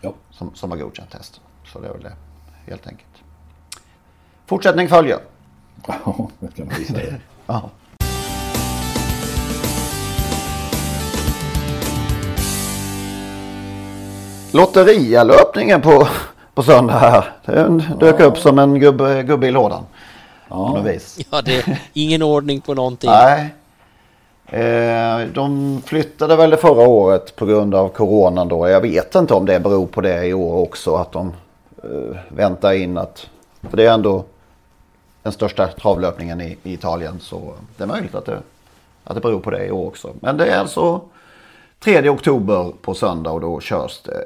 Ja. Som, som har godkänt testen. Så det är väl det, helt enkelt. Fortsättning följer. Ja, det kan man säga. Ja. Lotterialöpningen på, på söndag här. Den dök upp som en gubbe, gubbe i lådan. På något vis. Ja, det är ingen ordning på någonting. Nej. Eh, de flyttade väl det förra året på grund av coronan då. Jag vet inte om det beror på det i år också. Att de eh, väntar in att... För det är ändå den största travlöpningen i, i Italien. Så det är möjligt att det, att det beror på det i år också. Men det är alltså 3 oktober på söndag och då körs det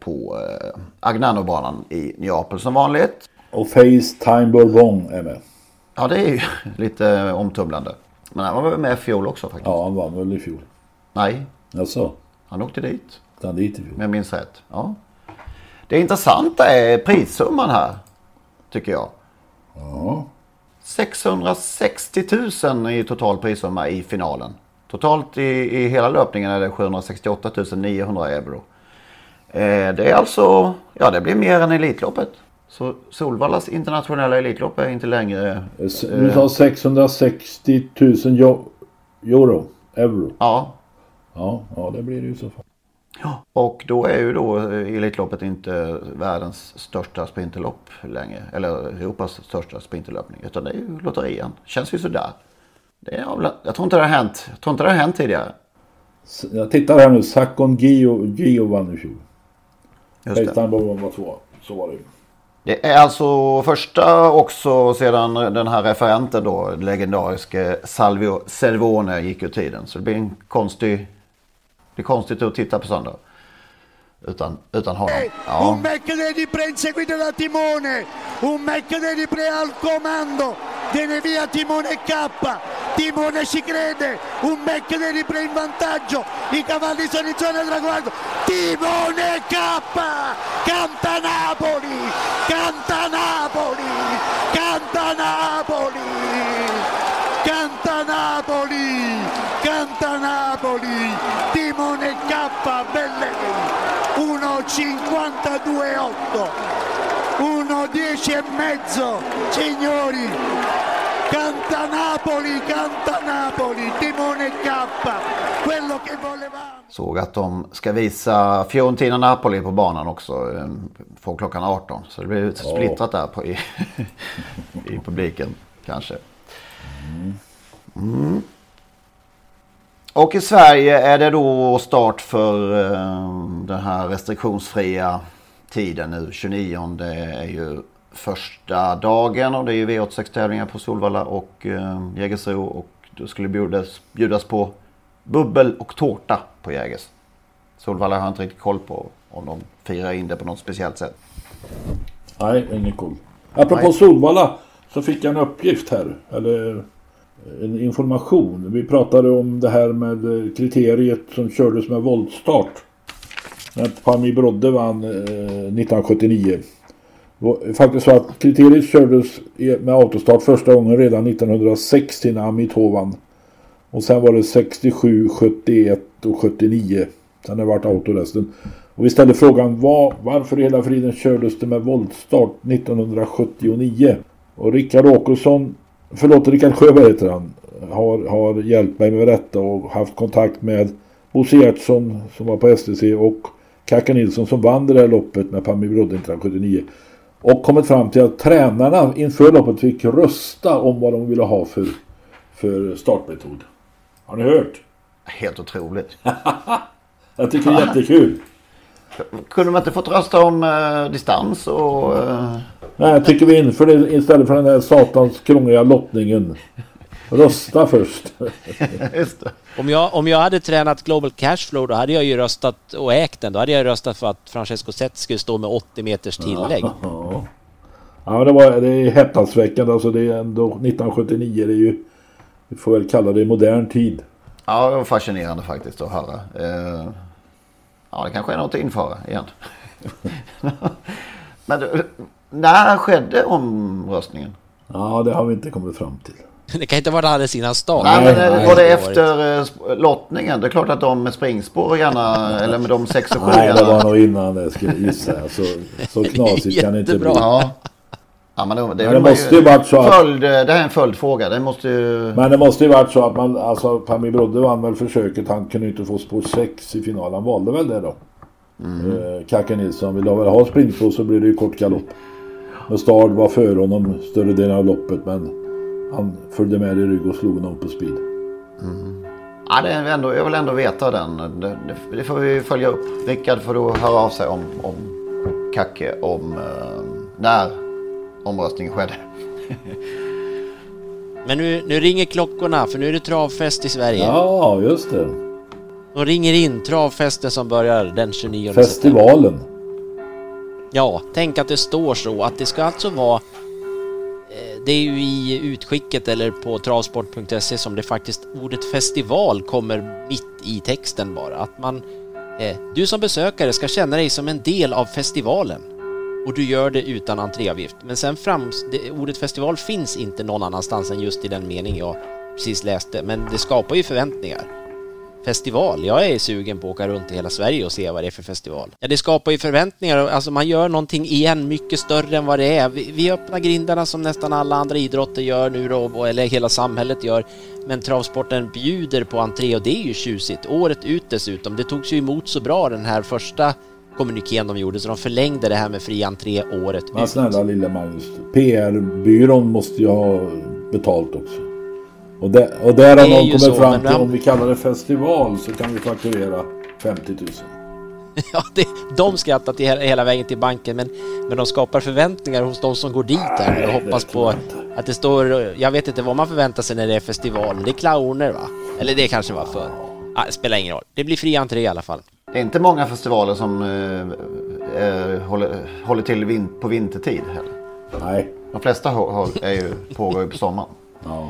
på eh, Agnano-banan i Neapel som vanligt. Och Facetime Bourbon är med. Ja, det är ju lite omtumlande. Men han var väl med i fjol också faktiskt. Ja, han vann väl i fjol. Nej, Jaså? han åkte dit. Han dit i fjol. Om jag minns rätt. Ja. Det intressanta är prissumman här. Tycker jag. Ja. 660 000 i total prissumma i finalen. Totalt i, i hela löpningen är det 768 900 euro. Eh, det är alltså, ja det blir mer än Elitloppet. Så Solvallas internationella Elitlopp är inte längre... Du sa 660 000 jo- euro. Euro. Ja. Ja, ja det blir det ju så fall. Och då är ju då eh, Elitloppet inte världens största sprinterlopp längre. Eller Europas största sprinterlöpning. Utan det är ju lotterian. Känns ju sådär. Det är, jag tror inte det har hänt. Jag tror inte det har hänt tidigare. Jag tittar här nu. Sakon Gio, Gio vann i fjol. Just det. Heitan var var två. Så var det ju. Det är alltså första också sedan den här referenten då, legendariske Salvio Cervone gick ur tiden. Så det blir en konstig... Det blir konstigt att titta på söndag. Utan, utan honom. Ja. Un McLaren Pre inseguito da Timone, un McLaren Pre al comando, viene via Timone K, Timone ci crede, un McLaren Pre in vantaggio, i cavalli sono in zona traguardo, Timone K, canta Napoli, canta Napoli, canta Napoli, canta Napoli, canta Napoli, Timone K, Belleghi. 1.52.8 1.10 e mezzo signori canta Napoli canta Napoli Timone K quello che volevamo Såg att de ska visa Fiorentina Napoli på banan också. eh, Från klockan 18. Så det blir splittrat där på, i, i publiken kanske. Mm. Och i Sverige är det då start för eh, den här restriktionsfria tiden nu. 29 det är ju första dagen och det är ju V86-tävlingar på Solvalla och eh, Jägersro. Och då skulle bjudas, bjudas på bubbel och tårta på Jägers. Solvalla har jag inte riktigt koll på om de firar in det på något speciellt sätt. Nej, ingen koll. Apropå Nej. Solvalla så fick jag en uppgift här. Eller en information. Vi pratade om det här med eh, kriteriet som kördes med voltstart. När Pami Brodde vann eh, 1979. Det var faktiskt så att kriteriet kördes med autostart första gången redan 1960 när Amit vann. Och sen var det 67, 71 och 79. Sen har det varit auto resten. Och vi ställde frågan var, varför i hela friden kördes det med voltstart 1979? Och Rickard Åkesson, förlåt Rickard Sjöberg heter han, har, har hjälpt mig med detta och haft kontakt med Bosse Gertsson som var på STC och Kacka Nilsson som vann det där loppet med Pammi Brodde 1979. Och kommit fram till att tränarna inför loppet fick rösta om vad de ville ha för, för startmetod. Har ni hört? Helt otroligt. Jag tycker det är jättekul. Kunde man inte fått rösta om eh, distans och... Eh, Nej, jag tycker vi inför det istället för den här satans krångliga lottningen. Rösta först. just det. Om jag, om jag hade tränat Global Cashflow då hade jag ju röstat och ägt den. Då hade jag röstat för att Francesco Zet skulle stå med 80 meters tillägg. Ja, det, var, det är häpnadsväckande. Alltså det är ändå 1979. Det är ju, vi får väl kalla det modern tid. Ja, det var fascinerande faktiskt att höra. Eh, ja, det kanske är något att införa igen. Men när skedde omröstningen? Ja, det har vi inte kommit fram till. Det kan inte vara alldeles innan start. Nej, men eh, var det efter eh, lottningen? Det är klart att de med springspår gärna, eller med de 6 och 7 Nej, det var nog innan det skulle gissa. Så, så knasigt kan det inte bli. Ja. Ja, men det, det, Men det måste ju varit så att- Följd, det här är en följdfråga. Det måste ju... Men det måste ju varit så att man, alltså Pammi Brodde vann väl försöket. Han kunde inte få spår 6 i finalen. Han valde väl det då. Mm. Eh, Kacka Nilsson ville väl ha springspår så blir det ju kort galopp. Och Stard var före honom större delen av loppet men han följde med i rygg och slog honom på speed. Ja, det är ändå, jag vill ändå veta den. Det, det, det får vi följa upp. Rickard får då höra av sig om, om Kacke om eh, när omröstningen skedde. Men nu, nu ringer klockorna för nu är det travfest i Sverige. Ja, just det. De ringer in travfesten som börjar den 29 september. Festivalen. Ja, tänk att det står så att det ska alltså vara eh, det är ju i utskicket eller på travsport.se som det faktiskt ordet festival kommer mitt i texten bara. Att man, eh, du som besökare ska känna dig som en del av festivalen och du gör det utan entréavgift. Men sen fram, det, ordet festival finns inte någon annanstans än just i den mening jag precis läste, men det skapar ju förväntningar. festival. Jag är sugen på att åka runt i hela Sverige och se vad det är för festival. Ja, det skapar ju förväntningar. Alltså man gör någonting igen mycket större än vad det är. Vi, vi öppnar grindarna som nästan alla andra idrotter gör nu då, eller hela samhället gör. Men travsporten bjuder på entré och det är ju tjusigt. Året ut dessutom. Det togs ju emot så bra den här första kommunikén de gjorde så de förlängde det här med fri entré året Men ut. snälla lilla Magnus. PR-byrån måste ju ha betalt också. Och, där, och där har någon kommit så, fram till om vi kallar det festival så kan vi fakturera 50 000. Ja, det, de skrattar till hela, vägen till banken men, men de skapar förväntningar hos de som går dit där och hoppas på att det står, jag vet inte vad man förväntar sig när det är festival, det är clowner va? Eller det kanske var för. Ah, det spelar ingen roll, det blir fri entré i alla fall. Det är inte många festivaler som eh, eh, håller, håller till vin, på vintertid heller. Nej. De flesta är ju, pågår ju på sommaren. Ja.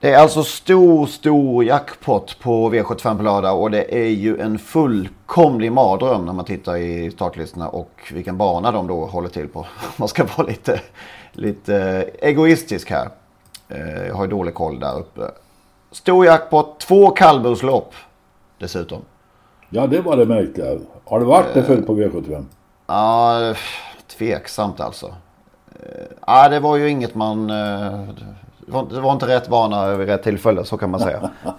Det är alltså stor, stor jackpot på V75 på lördag och det är ju en fullkomlig mardröm när man tittar i startlistorna och vilken bana de då håller till på. Man ska vara lite, lite egoistisk här. Eh, Jag har ju dålig koll där uppe. Stor jackpot, två kallblodslopp dessutom. Ja, det var det märkliga. Har det varit det förr på V75? Ja, tveksamt alltså. Eh, Ja, det var ju inget man... eh, Det var, det var inte rätt bana vid rätt tillfälle, så kan man säga.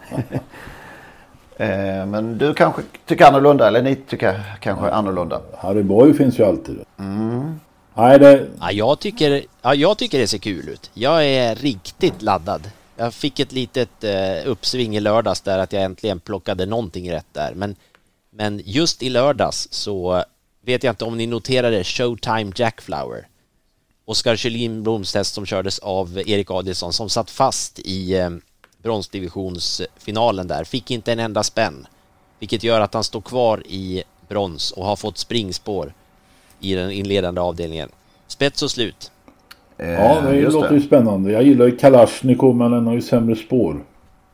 Eh, Men du kanske tycker annorlunda, eller ni tycker kanske annorlunda. Harry Boy finns ju alltid. Mm. Nej, det... Ja, jag, tycker, ja, jag tycker det ser kul ut. Jag är riktigt laddad. Jag fick ett litet eh, uppsving i lördags där att jag äntligen plockade någonting rätt där. Men, men just i lördags så vet jag inte om ni noterade Showtime Jackflower. Oskar Kjellin Blomstedt som kördes av Erik Adielsson som satt fast i eh, bronsdivisionsfinalen där. Fick inte en enda spänn. Vilket gör att han står kvar i brons och har fått springspår i den inledande avdelningen. Spets och slut. Ja, det låter ju spännande. Jag gillar ju Kalashnikov men den har ju sämre spår.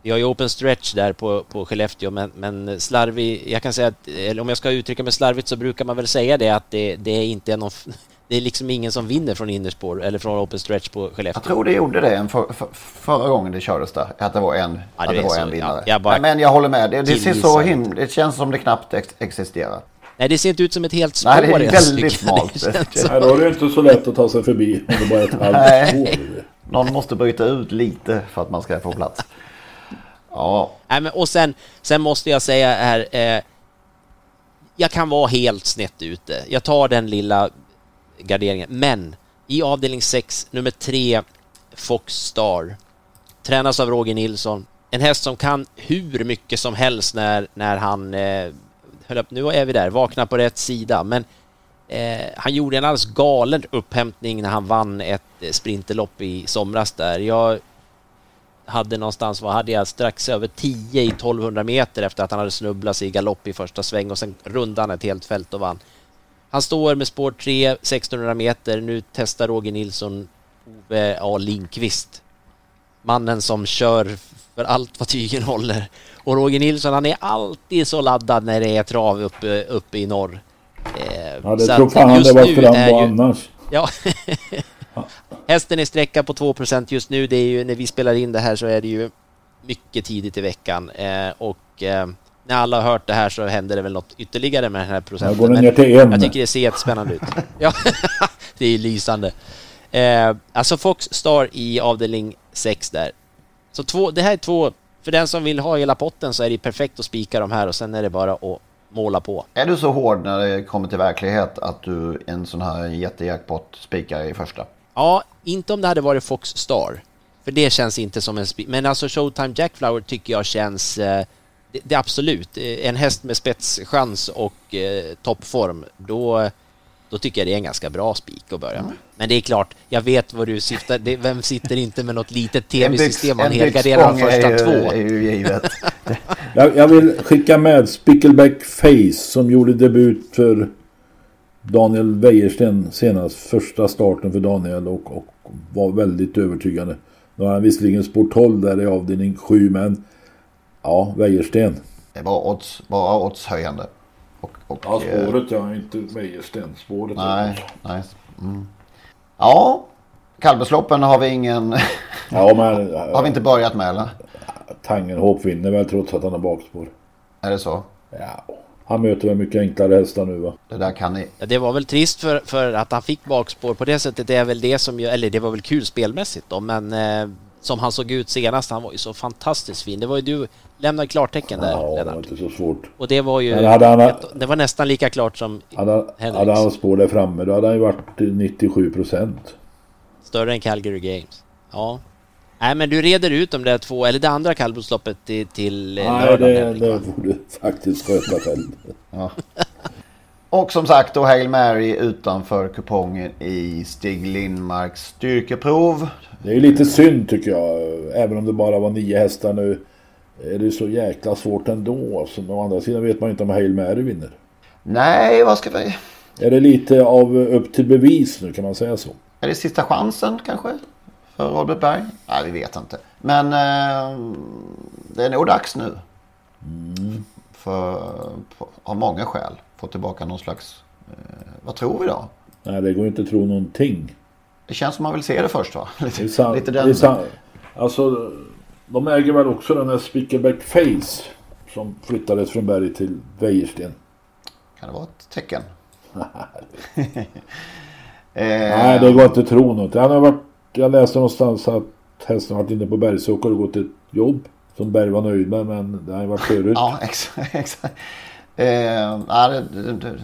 Vi har ju open stretch där på, på Skellefteå men, men slarvig, jag kan säga att, eller om jag ska uttrycka mig slarvigt så brukar man väl säga det att det, det är inte någon, det är liksom ingen som vinner från innerspår eller från open stretch på Skellefteå. Jag tror det gjorde det en för, för, förra gången det kördes där. Att det var en, Ja, att det det är var så. en vinnare. Ja, jag bara Men jag håller med. Det, det ser så himla... Det känns som det knappt ex existerar. Nej, det ser inte ut som ett helt spår Nej, det är väldigt smalt. Som- Nej, då är det inte så lätt att ta sig förbi om det bara är ett halvt spår. Nej. Någon måste bryta ut lite för att man ska få plats. Ja, Nej, men, och sen, sen måste jag säga här, eh, jag kan vara helt snett ute. Jag tar den lilla garderingen, men i avdelning 6, nummer 3, Fox Star, tränas av Roger Nilsson. En häst som kan hur mycket som helst när, när han, eh, höll upp, nu är vi där, vaknar på rätt sida, men eh, han gjorde en alldeles galen upphämtning när han vann ett eh, sprinterlopp i somras där. Jag hade någonstans, vad hade jag, strax över 10 i 1200 meter efter att han hade snubblat sig i galopp i första sväng och sen rundade han ett helt fält och vann. Han står med spår 3, 1600 meter. Nu testar Roger Nilsson Ove A. Lindqvist. Mannen som kör för allt vad tygen håller. Och Roger Nilsson, han är alltid så laddad när det är trav uppe, uppe i norr. Eh, Ja, det så tror fan just det var fram ju- annars. Ja. Hästen är sträcka på 2% just nu. Det är ju, när vi spelar in det här så är det ju mycket tidigt i veckan. Eh, och eh, när alla har hört det här så händer det väl något ytterligare med den här procenten. går den Men ner till en. Jag tycker det ser jättespännande ut. ja, det är lysande. Eh, alltså Fox Star i avdelning 6 där. Så två, det här är två, för den som vill ha hela potten så är det perfekt att spika de här och sen är det bara att måla på. är du så hård när det kommer till verklighet att du en sån här jättejackpot spikar i första? Ja, inte om det hade varit Fox Star. För det känns inte som en spi- Men alltså Showtime Jackflower tycker jag känns... Eh, det, det är absolut. En häst med spetschans och eh, toppform, då, då tycker jag det är en ganska bra spik att börja med. Men det är klart, jag vet vad du syftar... Det, vem sitter inte med något litet tv-system en helgarderar de första är ju, två? är ju givet. Jag, jag vill skicka med Spickleback Face som gjorde debut för Daniel Wäjersten senast. Första starten för Daniel och, och var väldigt övertygande. Nu har han visserligen spår 12 där i avdelning 7 men ja, Wäjersten. Det var odds, bara oddshöjande. Och, Ja, eh, spåret ja, inte Wäjersten. Spåret. Nej, nej. Mm. Ja, kallblodsloppen har vi ingen... Ja, men, har vi inte börjat med eller? Tangenhop vinner väl trots att han har bakspår. Är det så? Ja. Han möter väl mycket enklare hästar nu va? Det där kan ni. Ja, det var väl trist för, för att han fick bakspår på det sättet. Det är väl det som, eller det var väl kul spelmässigt då, men eh, som han såg ut senast, han var ju så fantastiskt fin. Det var ju du lämnade klartecken där Ja, det Lennart. var inte så svårt. Och det var ju, hade han- ett, det var nästan lika klart som Hade, Henriks. hade han spår där framme då hade han ju varit 97 procent. Större än Calgary Games. Ja. Nej men du reder ut de där två, eller det andra kallblodsloppet till, till eh, Nej, lördagen. det, Henrik, det va? får du faktiskt sköta själv. Ja. Och som sagt då Hail Mary utanför kupongen i Stig Lindmarks styrkeprov. Det är ju lite synd tycker jag. Även om det bara var nio hästar nu. Är det så jäkla svårt ändå. Så å andra sidan vet man inte om Hail Mary vinner. Nej, vad ska vi... Är det lite av upp till bevis nu kan man säga så? Är det sista chansen kanske? För Robert Berg? Nej, vi vet inte. Men eh, det är nog dags nu. För, på, av många skäl. Få tillbaka någon slags... Eh, vad tror vi då? Nej, det går inte att tro någonting. Det känns som man vill se det först va? Lite, sant. lite den... Alltså, de äger väl också den här Spickelback Face. Som flyttades från Berg till Wäjersten. Kan det vara ett tecken? Nej, det går inte att tro något. Han har varit, jag läste någonstans att hästen varit inne på Bergsåker och gått ett jobb. Som Berg var nöjd med, men det har han varit förut. Ja, exakt. exakt. Eh, ja, det, det, det,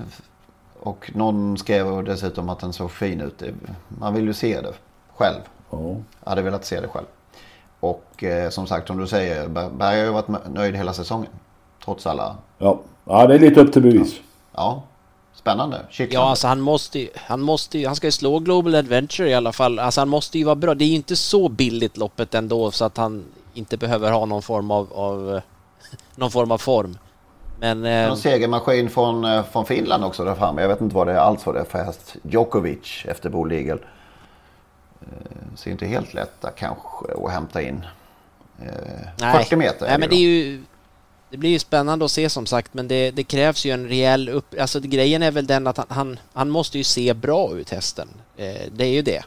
och någon skrev dessutom att den såg fin ut. Man vill ju se det själv. Ja. Jag hade velat se det själv. Och eh, som sagt, som du säger, Ber- Berg har ju varit nöjd hela säsongen. Trots alla... Ja. ja, det är lite upp till bevis. Ja, spännande. Kittlande. Ja, alltså han måste ju, han måste han ska ju slå Global Adventure i alla fall. Alltså han måste ju vara bra. Det är ju inte så billigt loppet ändå så att han inte behöver ha någon form av, av någon form av form. Men... Eh, En segermaskin från, eh, från Finland också där framme. Jag vet inte vad det är alls vad det är för häst. Djokovic efter Bo Ligel. Eh, ser inte helt lätt där kanske att hämta in. Eh, 40 meter Nej, men det ju. Det blir ju spännande att se som sagt, men det, det krävs ju en rejäl upp... Alltså grejen är väl den att han, han, han måste ju se bra ut hästen. Eh, det är ju det.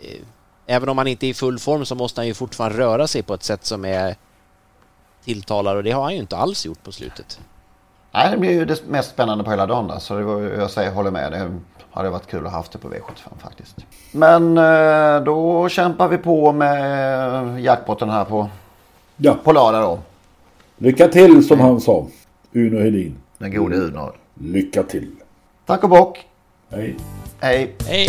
Eh, även om han inte är i full form så måste han ju fortfarande röra sig på ett sätt som är tilltalar och det har han ju inte alls gjort på slutet. Nej, det blir ju det mest spännande på hela dagen där. Så det var, jag säger, håller med. Det hade varit kul att ha haft det på V75 faktiskt. Men eh, då kämpar vi på med jackpotten här på, ja. på lördag då. Lycka till som han sa. Uno Hedin. Den gode Uno. Lycka till. Tack och bock. Hej. Hej. Hej.